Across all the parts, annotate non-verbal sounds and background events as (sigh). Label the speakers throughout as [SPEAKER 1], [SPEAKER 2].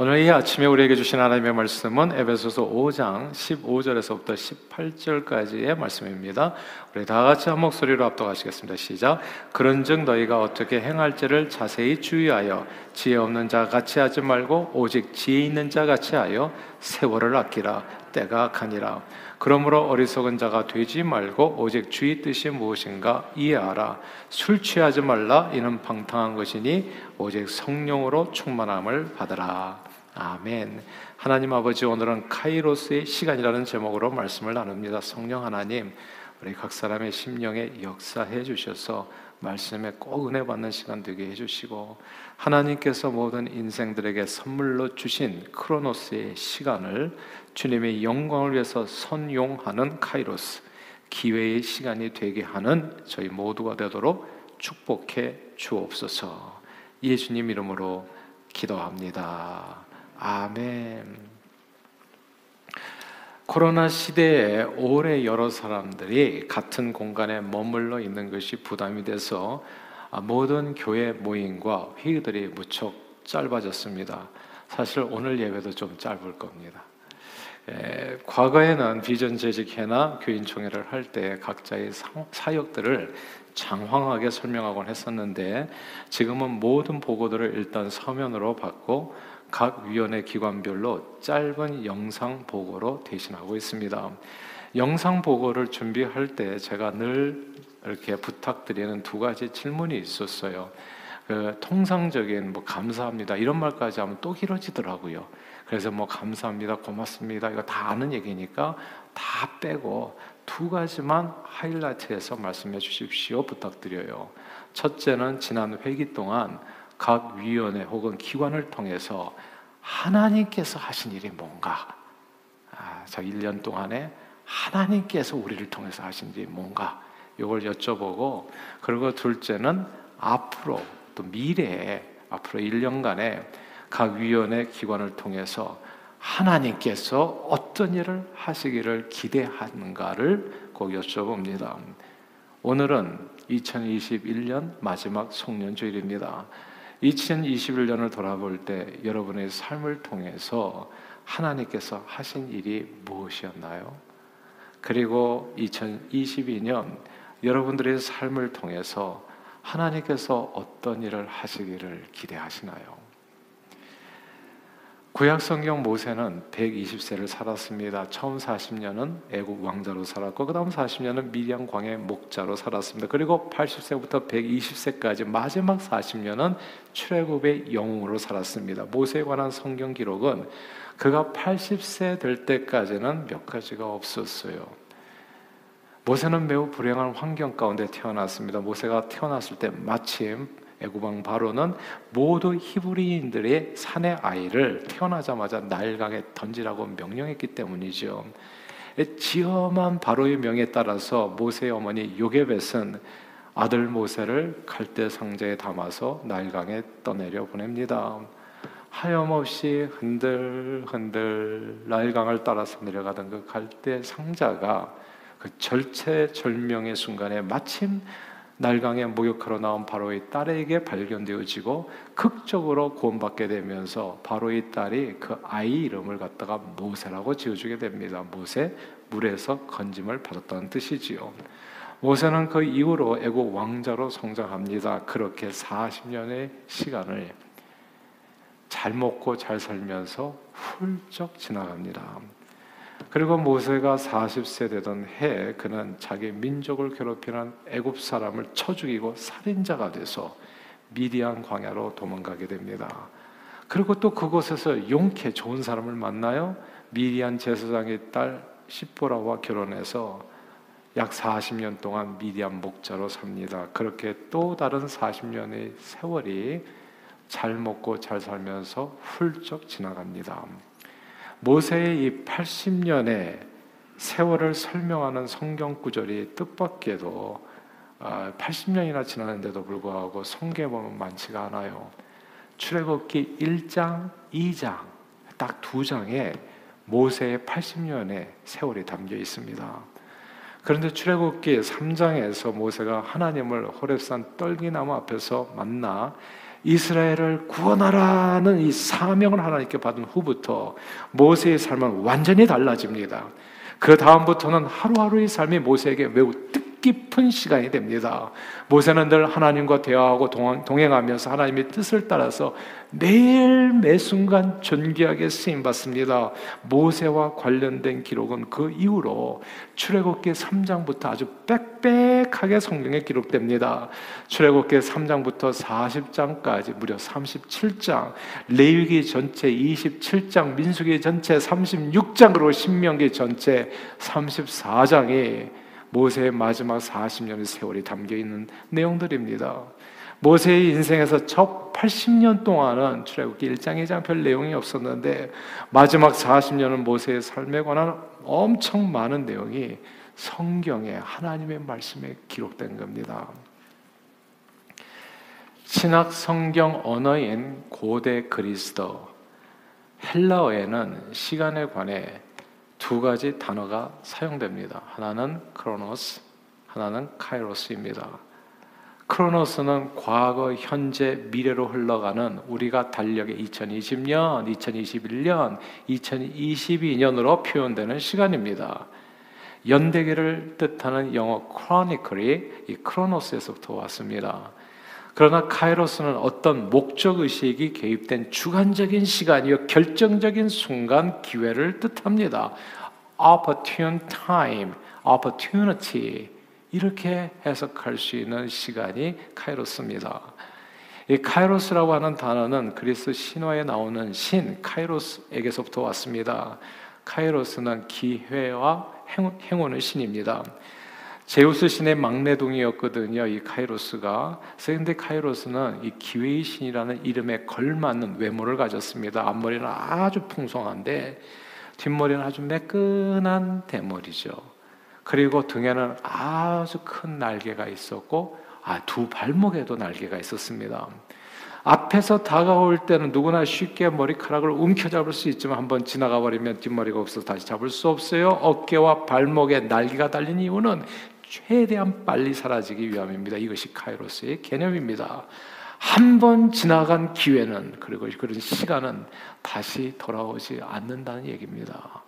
[SPEAKER 1] 오늘 이 아침에 우리에게 주신 하나님의 말씀은 에베소서 5장 15절에서부터 18절까지의 말씀입니다. 우리 다 같이 한 목소리로 압도하시겠습니다. 시작. 그런즉 너희가 어떻게 행할지를 자세히 주의하여 지혜 없는 자 같이 하지 말고 오직 지혜 있는 자 같이 하여 세월을 아끼라 때가 악하니라. 그러므로 어리석은 자가 되지 말고 오직 주의 뜻이 무엇인가 이해하라. 술 취하지 말라 이는 방탕한 것이니 오직 성령으로 충만함을 받으라. 아멘. 하나님 아버지 오늘은 카이로스의 시간이라는 제목으로 말씀을 나눕니다. 성령 하나님, 우리 각 사람의 심령에 역사해 주셔서 말씀에 꼭 은혜 받는 시간 되게 해 주시고 하나님께서 모든 인생들에게 선물로 주신 크로노스의 시간을 주님의 영광을 위해서 선용하는 카이로스 기회의 시간이 되게 하는 저희 모두가 되도록 축복해 주옵소서. 예수님 이름으로 기도합니다. 아멘. 코로나 시대에 오래 여러 사람들이 같은 공간에 머물러 있는 것이 부담이 돼서 모든 교회 모임과 회의들이 무척 짧아졌습니다. 사실 오늘 예배도 좀 짧을 겁니다. 에, 과거에는 비전 재직회나 교인총회를 할 때 각자의 사역들을 장황하게 설명하곤 했었는데 지금은 모든 보고들을 일단 서면으로 받고 각 위원회 기관별로 짧은 영상 보고로 대신하고 있습니다. 영상 보고를 준비할 때 제가 늘 이렇게 부탁드리는 두 가지 질문이 있었어요. 그 통상적인 뭐 감사합니다 이런 말까지 하면 또 길어지더라고요. 그래서 뭐 감사합니다, 고맙습니다 이거 다 아는 얘기니까 다 빼고 두 가지만 하이라이트해서 말씀해 주십시오 부탁드려요. 첫째는 지난 회기 동안 각 위원회 혹은 기관을 통해서 하나님께서 하신 일이 뭔가, 아, 저 1년 동안에 하나님께서 우리를 통해서 하신 일이 뭔가, 이걸 여쭤보고, 그리고 둘째는 앞으로 또 미래에 앞으로 1년간에 각 위원회 기관을 통해서 하나님께서 어떤 일을 하시기를 기대하는가를 꼭 여쭤봅니다. 오늘은 2021년 마지막 송년주일입니다. 2021년을 돌아볼 때 여러분의 삶을 통해서 하나님께서 하신 일이 무엇이었나요? 그리고 2022년 여러분들의 삶을 통해서 하나님께서 어떤 일을 하시기를 기대하시나요? 구약 성경 모세는 120세를 살았습니다. 처음 40년은 애국 왕자로 살았고 그다음 40년은 미디안 광해 목자로 살았습니다. 그리고 80세부터 120세까지 마지막 40년은 출애굽의 영웅으로 살았습니다. 모세에 관한 성경 기록은 그가 80세 될 때까지는 몇 가지가 없었어요. 모세는 매우 불행한 환경 가운데 태어났습니다. 모세가 태어났을 때 마침 애굽왕 바로는 모두 히브리인들의 사내 아이를 태어나자마자 나일강에 던지라고 명령했기 때문이죠. 지엄한 바로의 명에 따라서 모세의 어머니 요게벳은 아들 모세를 갈대 상자에 담아서 나일강에 떠내려 보냅니다. 하염없이 흔들흔들 나일강을 따라서 내려가던 그 갈대 상자가 그 절체절명의 순간에 마침 날강에 목욕하러 나온 바로의 딸에게 발견되어지고 극적으로 구원받게 되면서 바로의 딸이 그 아이 이름을 갖다가 모세라고 지어주게 됩니다. 모세 물에서 건짐을 받았다는 뜻이지요. 모세는 그 이후로 애국 왕자로 성장합니다. 그렇게 40년의 시간을 잘 먹고 잘 살면서 훌쩍 지나갑니다. 그리고 모세가 40세 되던 해 그는 자기 민족을 괴롭히는 애굽 사람을 쳐 죽이고 살인자가 돼서 미디안 광야로 도망가게 됩니다. 그리고 또 그곳에서 용케 좋은 사람을 만나요. 미디안 제사장의 딸 시보라와 결혼해서 약 40년 동안 미디안 목자로 삽니다. 그렇게 또 다른 40년의 세월이 잘 먹고 잘 살면서 훌쩍 지나갑니다. 모세의 이 80년의 세월을 설명하는 성경 구절이 뜻밖에도 80년이나 아, 지났는데도 불구하고 보면 많지가 않아요. 출애굽기 1장, 2장 딱 두 장에 모세의 80년의 세월이 담겨 있습니다. 그런데 출애굽기 3장에서 모세가 하나님을 호렙산 떨기나무 앞에서 만나 이스라엘을 구원하라는 이 사명을 하나님께 받은 후부터 모세의 삶은 완전히 달라집니다. 그 다음부터는 하루하루의 삶이 모세에게 매우 뜻 깊은 시간이 됩니다. 모세는 늘 하나님과 대화하고 동행하면서 하나님의 뜻을 따라서 매일 매 순간 존귀하게 쓰임 받습니다. 모세와 관련된 기록은 그 이후로 출애굽기 3장부터 아주 빽빽하게 성경에 기록됩니다. 출애굽기 3장부터 40장까지 무려 37장, 레위기 전체 27장, 민수기 전체 36장 그리고 신명기 전체 34장이 모세의 마지막 40년의 세월이 담겨 있는 내용들입니다. 모세의 인생에서 첫 80년 동안은 출애굽기 1장 2장 별 내용이 없었는데 마지막 40년은 모세의 삶에 관한 엄청 많은 내용이 성경에 하나님의 말씀에 기록된 겁니다. 신학 성경 언어인 고대 그리스도 헬라어에는 시간에 관해 두 가지 단어가 사용됩니다. 하나는 크로노스, 하나는 카이로스입니다. 크로노스는 과거, 현재, 미래로 흘러가는 우리가 달력의 2020년, 2021년, 2022년으로 표현되는 시간입니다. 연대기를 뜻하는 영어 크로니클이 이 크로노스에서부터 왔습니다. 그러나 카이로스는 어떤 목적 의식이 개입된 주관적인 시간이요 결정적인 순간 기회를 뜻합니다. opportune time, opportunity 이렇게 해석할 수 있는 시간이 카이로스입니다. 이 카이로스라고 하는 단어는 그리스 신화에 나오는 신 카이로스에게서부터 왔습니다. 카이로스는 기회와 행운의 신입니다. 제우스 신의 막내동이었거든요. 이 카이로스가. 그런데 카이로스는 이 기회의 신이라는 이름에 걸맞는 외모를 가졌습니다. 앞머리는 아주 풍성한데 뒷머리는 아주 매끈한 대머리죠. 그리고 등에는 아주 큰 날개가 있었고 아, 두 발목에도 날개가 있었습니다. 앞에서 다가올 때는 누구나 쉽게 머리카락을 움켜잡을 수 있지만 한번 지나가 버리면 뒷머리가 없어서 다시 잡을 수 없어요. 어깨와 발목에 날개가 달린 이유는 최대한 빨리 사라지기 위함입니다. 이것이 카이로스의 개념입니다. 한 번 지나간 기회는 그리고 그런 시간은 다시 돌아오지 않는다는 얘기입니다.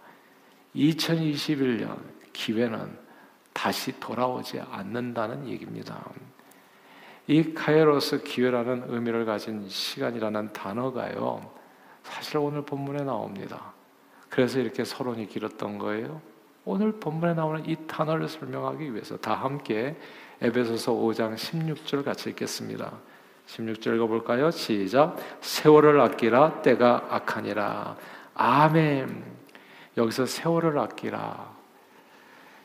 [SPEAKER 1] 2021년 기회는 다시 돌아오지 않는다는 얘기입니다. 이 카이로스 기회라는 의미를 가진 시간이라는 단어가요. 사실 오늘 본문에 나옵니다. 그래서 이렇게 서론이 길었던 거예요. 오늘 본문에 나오는 이 단어를 설명하기 위해서 다 함께 에베소서 5장 16절 같이 읽겠습니다. 16절 읽어볼까요? 시작. 세월을 아끼라 때가 악하니라. 아멘. 여기서 세월을 아끼라.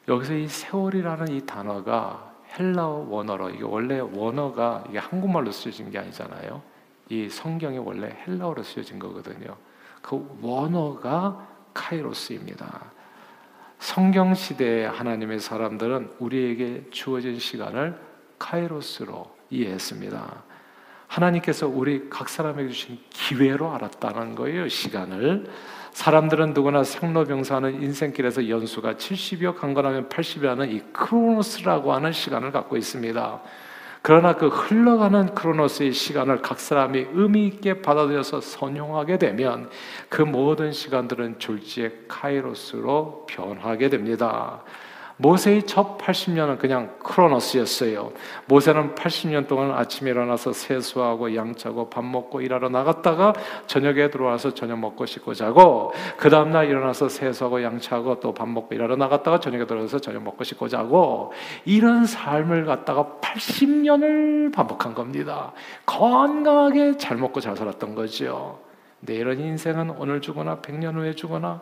[SPEAKER 1] 여기서 이 세월이라는 이 단어가 헬라어 원어로 이게 원래 원어가 이게 한국말로 쓰여진 게 아니잖아요. 이 성경이 원래 헬라어로 쓰여진 거거든요. 그 원어가 카이로스입니다. 성경 시대의 하나님의 사람들은 우리에게 주어진 시간을 카이로스로 이해했습니다. 하나님께서 우리 각 사람에게 주신 기회로 알았다는 거예요, 시간을. 사람들은 누구나 생로병사하는 인생길에서 연수가 70여 강건하면 80이라는 이 크로노스라고 하는 시간을 갖고 있습니다. 그러나 그 흘러가는 크로노스의 시간을 각 사람이 의미 있게 받아들여서 선용하게 되면 그 모든 시간들은 졸지의 카이로스로 변하게 됩니다. 모세의 첫 80년은 그냥 크로노스였어요. 모세는 80년 동안 아침에 일어나서 세수하고 양차고 밥 먹고 일하러 나갔다가 저녁에 들어와서 저녁 먹고 씻고 자고 그 다음 날 일어나서 세수하고 양차고 또 밥 먹고 일하러 나갔다가 저녁에 들어와서 저녁 먹고 씻고 자고 이런 삶을 갖다가 80년을 반복한 겁니다. 건강하게 잘 먹고 잘 살았던 거죠. 근데 이런 인생은 오늘 죽거나 100년 후에 죽거나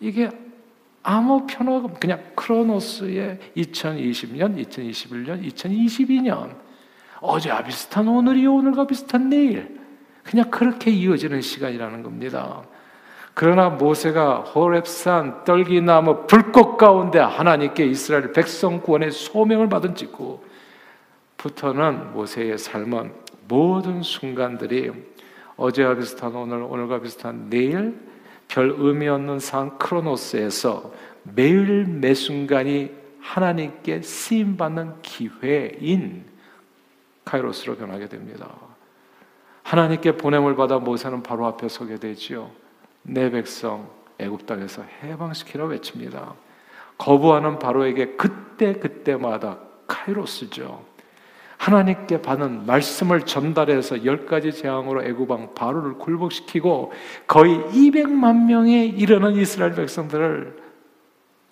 [SPEAKER 1] 이게 아무 편하고 그냥 크로노스의 2020년, 2021년, 2022년 어제와 비슷한 오늘이 오늘과 비슷한 내일 그냥 그렇게 이어지는 시간이라는 겁니다. 그러나 모세가 호렙산 떨기나무 불꽃 가운데 하나님께 이스라엘 백성 구원의 소명을 받은 직후 부터는 모세의 삶은 모든 순간들이 어제와 비슷한 오늘, 오늘과 비슷한 내일, 별 의미 없는 상 크로노스에서 매일 매 순간이 하나님께 쓰임 받는 기회인 카이로스로 변하게 됩니다. 하나님께 보냄을 받아 모세는 바로 앞에 서게 되지요. 내 백성 애굽 땅에서 해방시키라 외칩니다. 거부하는 바로에게 그때 그때마다 카이로스죠. 하나님께 받은 말씀을 전달해서 열 가지 재앙으로 애굽왕 바로를 굴복시키고 거의 200만 명에 이르는 이스라엘 백성들을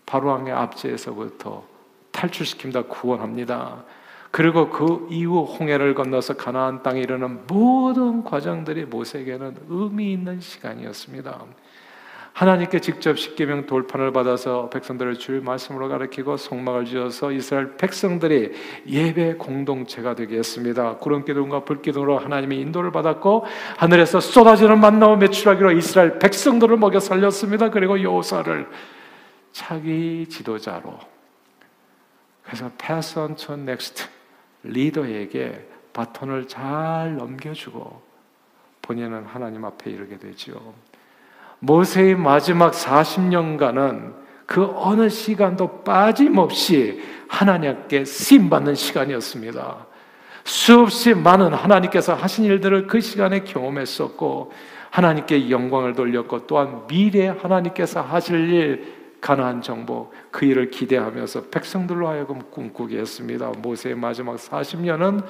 [SPEAKER 1] 바로 왕의 압제에서부터 탈출시킵니다. 구원합니다. 그리고 그 이후 홍해를 건너서 가나안 땅에 이르는 모든 과정들이 모세에게는 의미 있는 시간이었습니다. 하나님께 직접 십계명 돌판을 받아서 백성들을 주의 말씀으로 가르치고 성막을 지어서 이스라엘 백성들이 예배 공동체가 되게 했습니다. 구름 기둥과 불 기둥으로 하나님의 인도를 받았고 하늘에서 쏟아지는 만나와 매출하기로 이스라엘 백성들을 먹여 살렸습니다. 그리고 여호사를 자기 지도자로 그래서 pass on to next 리더에게 바톤을 잘 넘겨주고 본인은 하나님 앞에 이르게 되지요. 모세의 마지막 40년간은 그 어느 시간도 빠짐없이 하나님께 쓰임 받는 시간이었습니다. 수없이 많은 하나님께서 하신 일들을 그 시간에 경험했었고 하나님께 영광을 돌렸고 또한 미래 하나님께서 하실 일 가나안 정복 그 일을 기대하면서 백성들로 하여금 꿈꾸게 했습니다. 모세의 마지막 40년은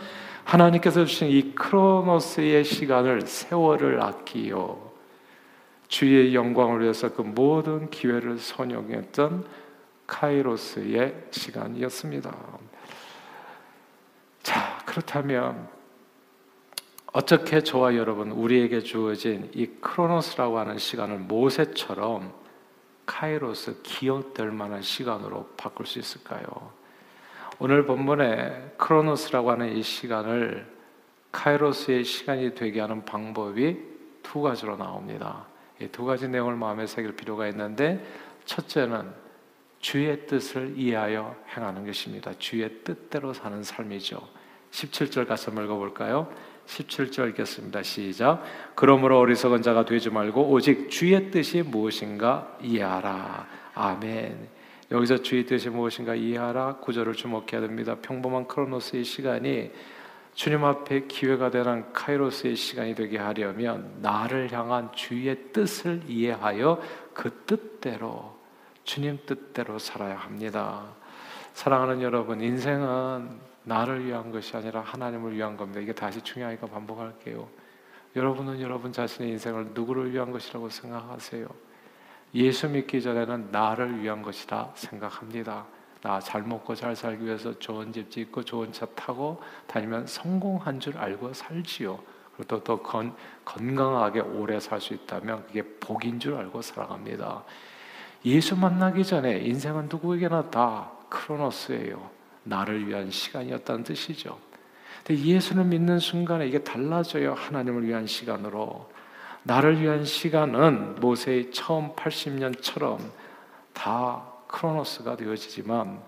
[SPEAKER 1] 하나님께서 주신 이 크로노스의 시간을 세월을 아끼요 주의 영광을 위해서 그 모든 기회를 선용했던 카이로스의 시간이었습니다. 자, 그렇다면 어떻게 저와 여러분 우리에게 주어진 이 크로노스라고 하는 시간을 모세처럼 카이로스 기억될 만한 시간으로 바꿀 수 있을까요? 오늘 본문에 크로노스라고 하는 이 시간을 카이로스의 시간이 되게 하는 방법이 두 가지로 나옵니다. 두 가지 내용을 마음에 새길 필요가 있는데 첫째는 주의 뜻을 이해하여 행하는 것입니다. 주의 뜻대로 사는 삶이죠. 17절 가서 읽어볼까요? 17절 읽겠습니다. 시작. 그러므로 어리석은 자가 되지 말고 오직 주의 뜻이 무엇인가 이해하라. 아멘. 여기서 주의 뜻이 무엇인가 이해하라 구절을 주목해야 됩니다. 평범한 크로노스의 시간이 주님 앞에 기회가 되는 카이로스의 시간이 되게 하려면 나를 향한 주의 뜻을 이해하여 그 뜻대로 주님 뜻대로 살아야 합니다. 사랑하는 여러분, 인생은 나를 위한 것이 아니라 하나님을 위한 겁니다. 이게 다시 중요하니까 반복할게요. 여러분은 여러분 자신의 인생을 누구를 위한 것이라고 생각하세요? 예수 믿기 전에는 나를 위한 것이라 생각합니다. 나 잘 먹고 잘 살기 위해서 좋은 집 짓고 좋은 차 타고 다니면 성공한 줄 알고 살지요. 그리고 또, 건, 건강하게 오래 살 수 있다면 그게 복인 줄 알고 살아갑니다. 예수 만나기 전에 인생은 누구에게나 다 크로노스예요. 나를 위한 시간이었다는 뜻이죠. 근데 예수를 믿는 순간에 이게 달라져요. 하나님을 위한 시간으로. 나를 위한 시간은 모세의 처음 80년처럼 다 크로노스가 되어지지만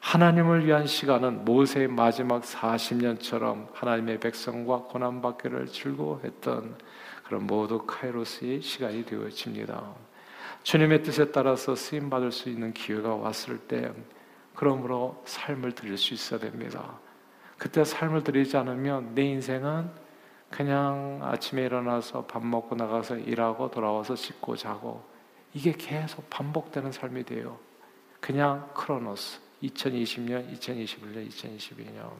[SPEAKER 1] 하나님을 위한 시간은 모세의 마지막 40년처럼 하나님의 백성과 고난받기를 즐거워했던 그런 모두 카이로스의 시간이 되어집니다. 주님의 뜻에 따라서 쓰임 받을 수 있는 기회가 왔을 때 그러므로 삶을 드릴 수 있어야 됩니다. 그때 삶을 드리지 않으면 내 인생은 그냥 아침에 일어나서 밥 먹고 나가서 일하고 돌아와서 씻고 자고 이게 계속 반복되는 삶이 돼요. 그냥 크로노스 2020년, 2021년, 2022년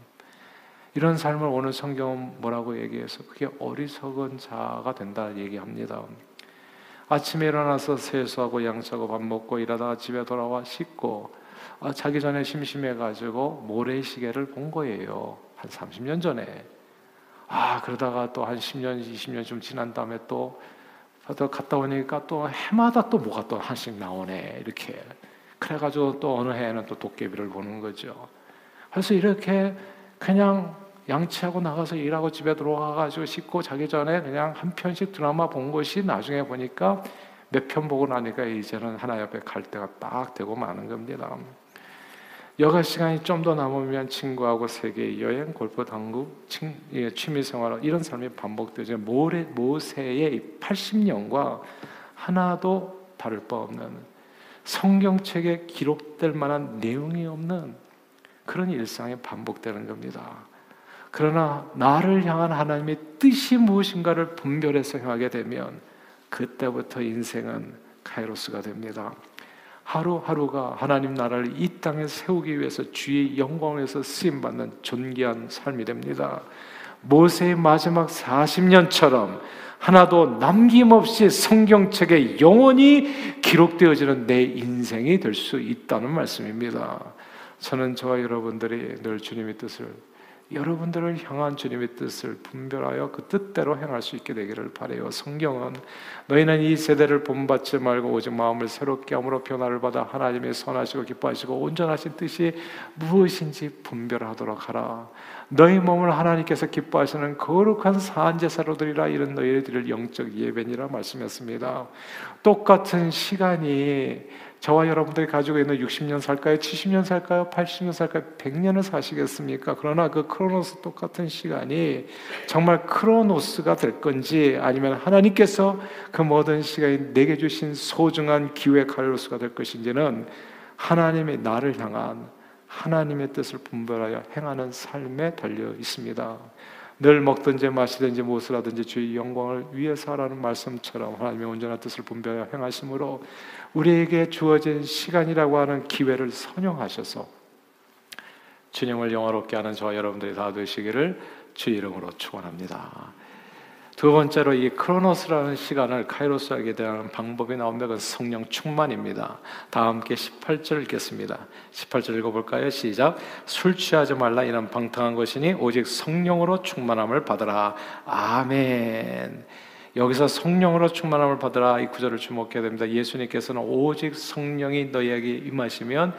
[SPEAKER 1] 이런 삶을 오늘 성경은 뭐라고 얘기해서 그게 어리석은 자가 된다 얘기합니다. 아침에 일어나서 세수하고 양치하고 밥 먹고 일하다가 집에 돌아와 씻고 아, 자기 전에 심심해가지고 모래시계를 본 거예요. 한 30년 전에. 아 그러다가 또 한 10년, 20년 좀 지난 다음에 또, 또 갔다 오니까 또 해마다 또 뭐가 또 한씩 나오네 이렇게. 그래가지고 또 어느 해에는 또 도깨비를 보는 거죠. 그래서 이렇게 그냥 양치하고 나가서 일하고 집에 들어와가지고 씻고 자기 전에 그냥 한 편씩 드라마 본 것이 나중에 보니까 몇 편 보고 나니까 이제는 하나 옆에 갈 때가 딱 되고 마는 겁니다. 여가 시간이 좀 더 남으면 친구하고 세계 여행, 골프, 당구, 예, 취미 생활 이런 삶이 반복되죠. 모세의 80년과 하나도 다를 바 없는 성경책에 기록될 만한 내용이 없는 그런 일상이 반복되는 겁니다. 그러나 나를 향한 하나님의 뜻이 무엇인가를 분별해서 행하게 되면 그때부터 인생은 카이로스가 됩니다. 하루하루가 하나님 나라를 이 땅에 세우기 위해서 주의 영광을 위해서 쓰임 받는 존귀한 삶이 됩니다. 모세의 마지막 40년처럼 하나도 남김없이 성경책에 영원히 기록되어지는 내 인생이 될 수 있다는 말씀입니다. 저는 저와 여러분들이 늘 주님의 뜻을 여러분들을 향한 주님의 뜻을 분별하여 그 뜻대로 행할 수 있게 되기를 바래요. 성경은 너희는 이 세대를 본받지 말고 오직 마음을 새롭게 함으로 변화를 받아 하나님의 선하시고 기뻐하시고 온전하신 뜻이 무엇인지 분별하도록 하라. 너희 몸을 하나님께서 기뻐하시는 거룩한 사한 제사로 드리라 이런 너희를 드릴 영적 예배니라 말씀했습니다. 똑같은 시간이 저와 여러분들이 가지고 있는 60년 살까요? 70년 살까요? 80년 살까요? 100년을 사시겠습니까? 그러나 그 크로노스 똑같은 시간이 정말 크로노스가 될 건지 아니면 하나님께서 그 모든 시간이 내게 주신 소중한 기회 카로스가 될 것인지는 하나님의 나를 향한 하나님의 뜻을 분별하여 행하는 삶에 달려 있습니다. 늘 먹든지 마시든지 무엇을 하든지 주의 영광을 위해서 하라는 말씀처럼 하나님의 온전한 뜻을 분별하여 행하심으로 우리에게 주어진 시간이라고 하는 기회를 선용하셔서 주님을 영화롭게 하는 저와 여러분들이 다 되시기를 주 이름으로 축원합니다. 두 번째로 이 크로노스라는 시간을 카이로스하게 대한 방법이 나옵니다. 그 성령 충만입니다. 다 함께 18절 읽겠습니다. 18절 읽어볼까요? 시작. 술 취하지 말라 이는 방탕한 것이니 오직 성령으로 충만함을 받으라. 아멘. 여기서 성령으로 충만함을 받으라 이 구절을 주목해야 됩니다. 예수님께서는 오직 성령이 너희에게 임하시면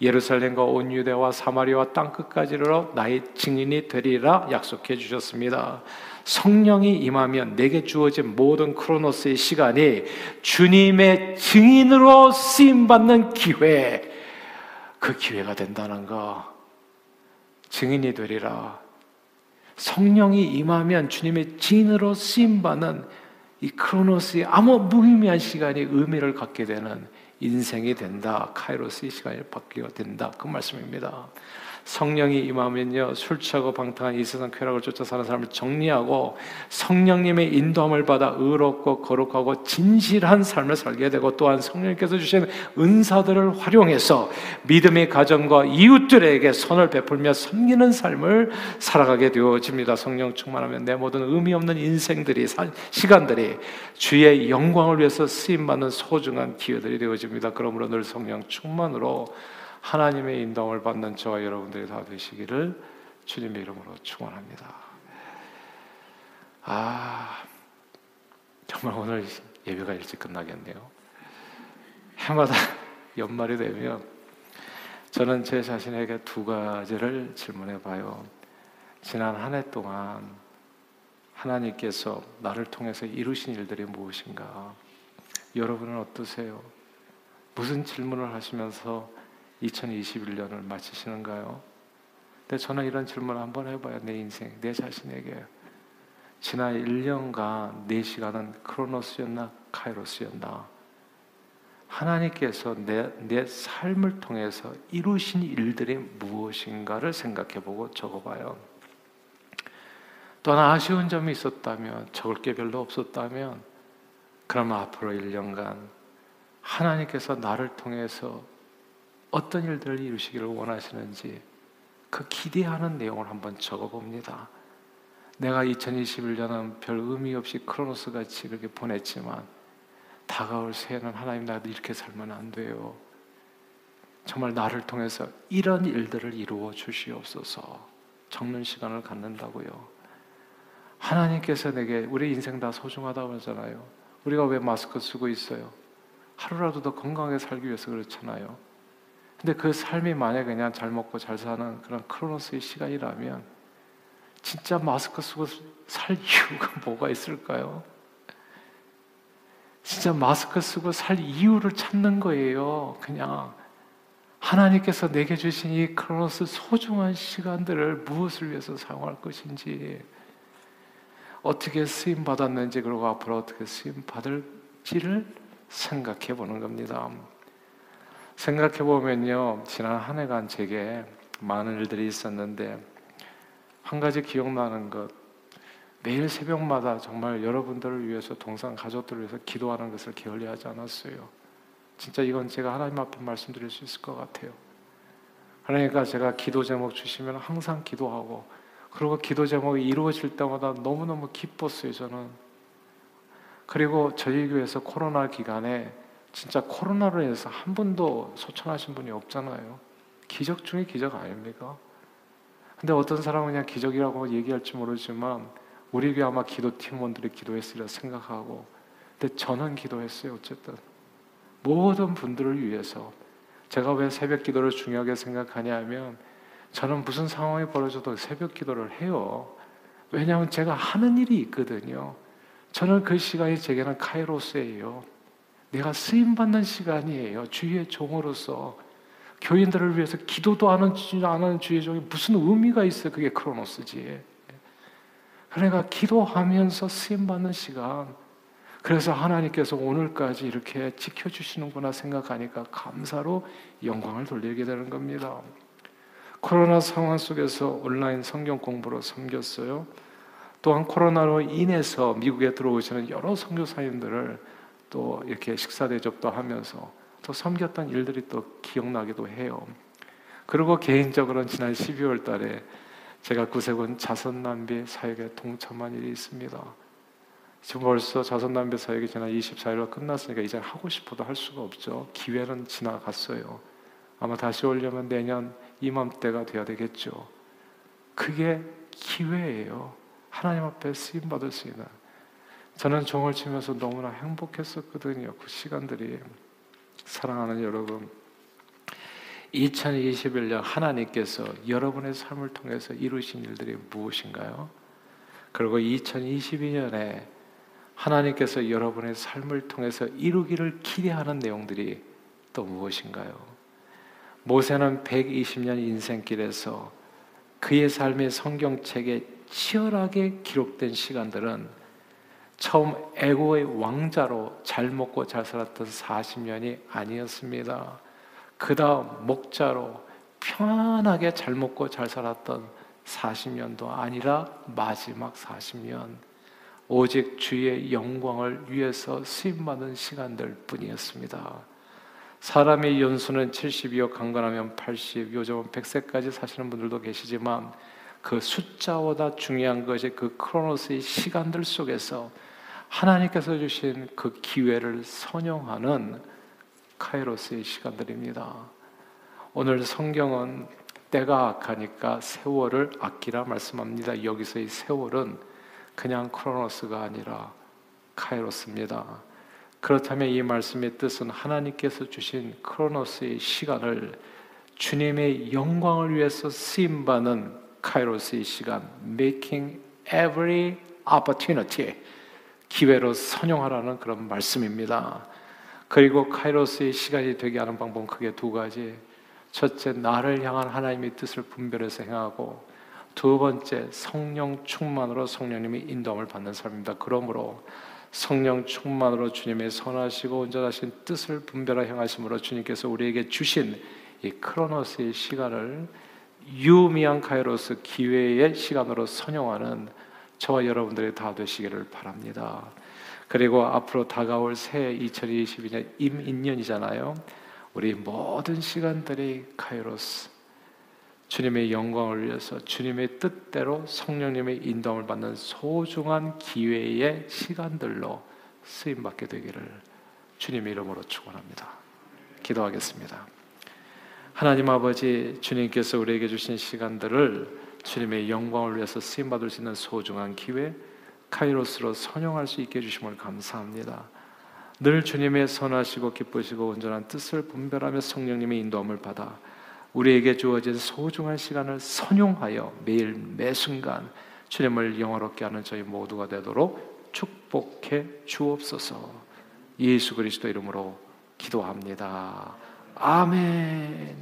[SPEAKER 1] 예루살렘과 온 유대와 사마리아와 땅 끝까지로 나의 증인이 되리라 약속해 주셨습니다. 성령이 임하면 내게 주어진 모든 크로노스의 시간이 주님의 증인으로 쓰임 받는 기회, 그 기회가 된다는 거. 증인이 되리라. 성령이 임하면 주님의 증인으로 쓰임 받는 이 크로노스의 아무 무의미한 시간이 의미를 갖게 되는 인생이 된다. 카이로스의 시간이 바뀌게 된다. 그 말씀입니다. 성령이 임하면요 술 취하고 방탕한 이 세상 쾌락을 쫓아 사는 사람을 정리하고 성령님의 인도함을 받아 의롭고 거룩하고 진실한 삶을 살게 되고 또한 성령께서 주신 은사들을 활용해서 믿음의 가정과 이웃들에게 선을 베풀며 섬기는 삶을 살아가게 되어집니다. 성령 충만하면 내 모든 의미 없는 인생들이 시간들이 주의 영광을 위해서 쓰임 받는 소중한 기회들이 되어집니다. 그러므로 늘 성령 충만으로 하나님의 인도을 받는 저와 여러분들이 다 되시기를 주님의 이름으로 축원합니다. 아, 정말 오늘 예배가 일찍 끝나겠네요. 해마다 (laughs) 연말이 되면 저는 제 자신에게 두 가지를 질문해 봐요. 지난 한 해 동안 하나님께서 나를 통해서 이루신 일들이 무엇인가? 여러분은 어떠세요? 무슨 질문을 하시면서 2021년을 마치시는가요? 근데 저는 이런 질문을 한번 해봐요. 내 인생, 내 자신에게. 지난 1년간 내 시간은 크로노스였나 카이로스였나? 하나님께서 내, 내 삶을 통해서 이루신 일들이 무엇인가를 생각해보고 적어봐요. 또 하나 아쉬운 점이 있었다면, 적을 게 별로 없었다면, 그러면 앞으로 1년간 하나님께서 나를 통해서 어떤 일들을 이루시기를 원하시는지 그 기대하는 내용을 한번 적어봅니다. 내가 2021년은 별 의미 없이 크로노스 같이 그렇게 보냈지만 다가올 새해는 하나님 나도 이렇게 살면 안 돼요. 정말 나를 통해서 이런 일들을 이루어 주시옵소서. 적는 시간을 갖는다고요. 하나님께서 내게 우리 인생 다 소중하다고 하잖아요. 우리가 왜 마스크 쓰고 있어요? 하루라도 더 건강하게 살기 위해서 그렇잖아요. 근데 그 삶이 만약 그냥 잘 먹고 잘 사는 그런 크로노스의 시간이라면 진짜 마스크 쓰고 살 이유가 (laughs) 뭐가 있을까요? 진짜 마스크 쓰고 살 이유를 찾는 거예요. 그냥 하나님께서 내게 주신 이 크로노스 소중한 시간들을 무엇을 위해서 사용할 것인지 어떻게 쓰임 받았는지 그리고 앞으로 어떻게 쓰임 받을지를 생각해 보는 겁니다. 생각해 보면요, 지난 한 해간 제게 많은 일들이 있었는데 한 가지 기억나는 것 매일 새벽마다 정말 여러분들을 위해서 동상 가족들을 위해서 기도하는 것을 게을리하지 않았어요. 진짜 이건 제가 하나님 앞에 말씀드릴 수 있을 것 같아요. 그러니까 제가 기도 제목 주시면 항상 기도하고 그리고 기도 제목이 이루어질 때마다 너무너무 기뻤어요, 저는. 그리고 저희 교회에서 코로나 기간에 진짜 코로나로 인해서 한 분도 소천하신 분이 없잖아요. 기적 중에 기적 아닙니까? 근데 어떤 사람은 그냥 기적이라고 얘기할지 모르지만 우리 교회 아마 기도 팀원들이 기도했으리라 생각하고 근데 저는 기도했어요 어쨌든. 모든 분들을 위해서. 제가 왜 새벽 기도를 중요하게 생각하냐면 저는 무슨 상황이 벌어져도 새벽 기도를 해요. 왜냐하면 제가 하는 일이 있거든요. 저는 그 시간이 제게는 카이로스예요 내가 쓰임 받는 시간이에요 주의 종으로서 교인들을 위해서 기도도 안 하는 주의 종이 무슨 의미가 있어요 그게 크로노스지 그러니까 기도하면서 쓰임 받는 시간. 그래서 하나님께서 오늘까지 이렇게 지켜주시는구나 생각하니까 감사로 영광을 돌리게 되는 겁니다. 코로나 상황 속에서 온라인 성경 공부로 섬겼어요. 또한 코로나로 인해서 미국에 들어오시는 여러 선교사님들을 또 이렇게 식사 대접도 하면서 또 섬겼던 일들이 또 기억나기도 해요. 그리고 개인적으로는 지난 12월 달에 제가 구세군 자선남비 사역에 동참한 일이 있습니다. 지금 벌써 자선남비 사역이 지난 24일로 끝났으니까 이제 하고 싶어도 할 수가 없죠. 기회는 지나갔어요. 아마 다시 오려면 내년 이맘때가 돼야 되겠죠. 그게 기회예요. 하나님 앞에 쓰임 받을 수 있는. 저는 종을 치면서 너무나 행복했었거든요. 그 시간들이 사랑하는 여러분. 2021년 하나님께서 여러분의 삶을 통해서 이루신 일들이 무엇인가요? 그리고 2022년에 하나님께서 여러분의 삶을 통해서 이루기를 기대하는 내용들이 또 무엇인가요? 모세는 120년 인생길에서 그의 삶의 성경책에 치열하게 기록된 시간들은 처음 애고의 왕자로 잘 먹고 잘 살았던 40년이 아니었습니다. 그 다음 목자로 편안하게 잘 먹고 잘 살았던 40년도 아니라 마지막 40년 오직 주의 영광을 위해서 쓰임받은 시간들 뿐이었습니다. 사람의 연수는 70이요 강건하면 80, 요즘은 100세까지 사시는 분들도 계시지만 그 숫자보다 중요한 것이 그 크로노스의 시간들 속에서 하나님께서 주신 그 기회를 선용하는 카이로스의 시간들입니다. 오늘 성경은 때가 악하니까 세월을 아끼라 말씀합니다. 여기서의 세월은 그냥 크로노스가 아니라 카이로스입니다. 그렇다면 이 말씀의 뜻은 하나님께서 주신 크로노스의 시간을 주님의 영광을 위해서 쓰임 받는 카이로스의 시간, making every opportunity 기회로 선용하라는 그런 말씀입니다. 그리고 카이로스의 시간이 되게 하는 방법은 크게 두 가지. 첫째, 나를 향한 하나님의 뜻을 분별해서 행하고 두 번째, 성령 충만으로 성령님의 인도함을 받는 삶입니다. 그러므로 성령 충만으로 주님의 선하시고 온전하신 뜻을 분별하 행하심으로 주님께서 우리에게 주신 이 크로노스의 시간을 유미한 카이로스 기회의 시간으로 선용하는 저와 여러분들이 다 되시기를 바랍니다. 그리고 앞으로 다가올 새해 2022년 임인년이잖아요. 우리 모든 시간들이 카이로스 주님의 영광을 위해서 주님의 뜻대로 성령님의 인도을 받는 소중한 기회의 시간들로 쓰임 받게 되기를 주님의 이름으로 축원합니다. 기도하겠습니다. 하나님 아버지 주님께서 우리에게 주신 시간들을 주님의 영광을 위해서 쓰임 받을 수 있는 소중한 기회 카이로스로 선용할 수 있게 해 주심을 감사합니다. 늘 주님의 선하시고 기쁘시고 온전한 뜻을 분별하며 성령님의 인도함을 받아 우리에게 주어진 소중한 시간을 선용하여 매일 매 순간 주님을 영화롭게 하는 저희 모두가 되도록 축복해 주옵소서. 예수 그리스도 이름으로 기도합니다. 아멘.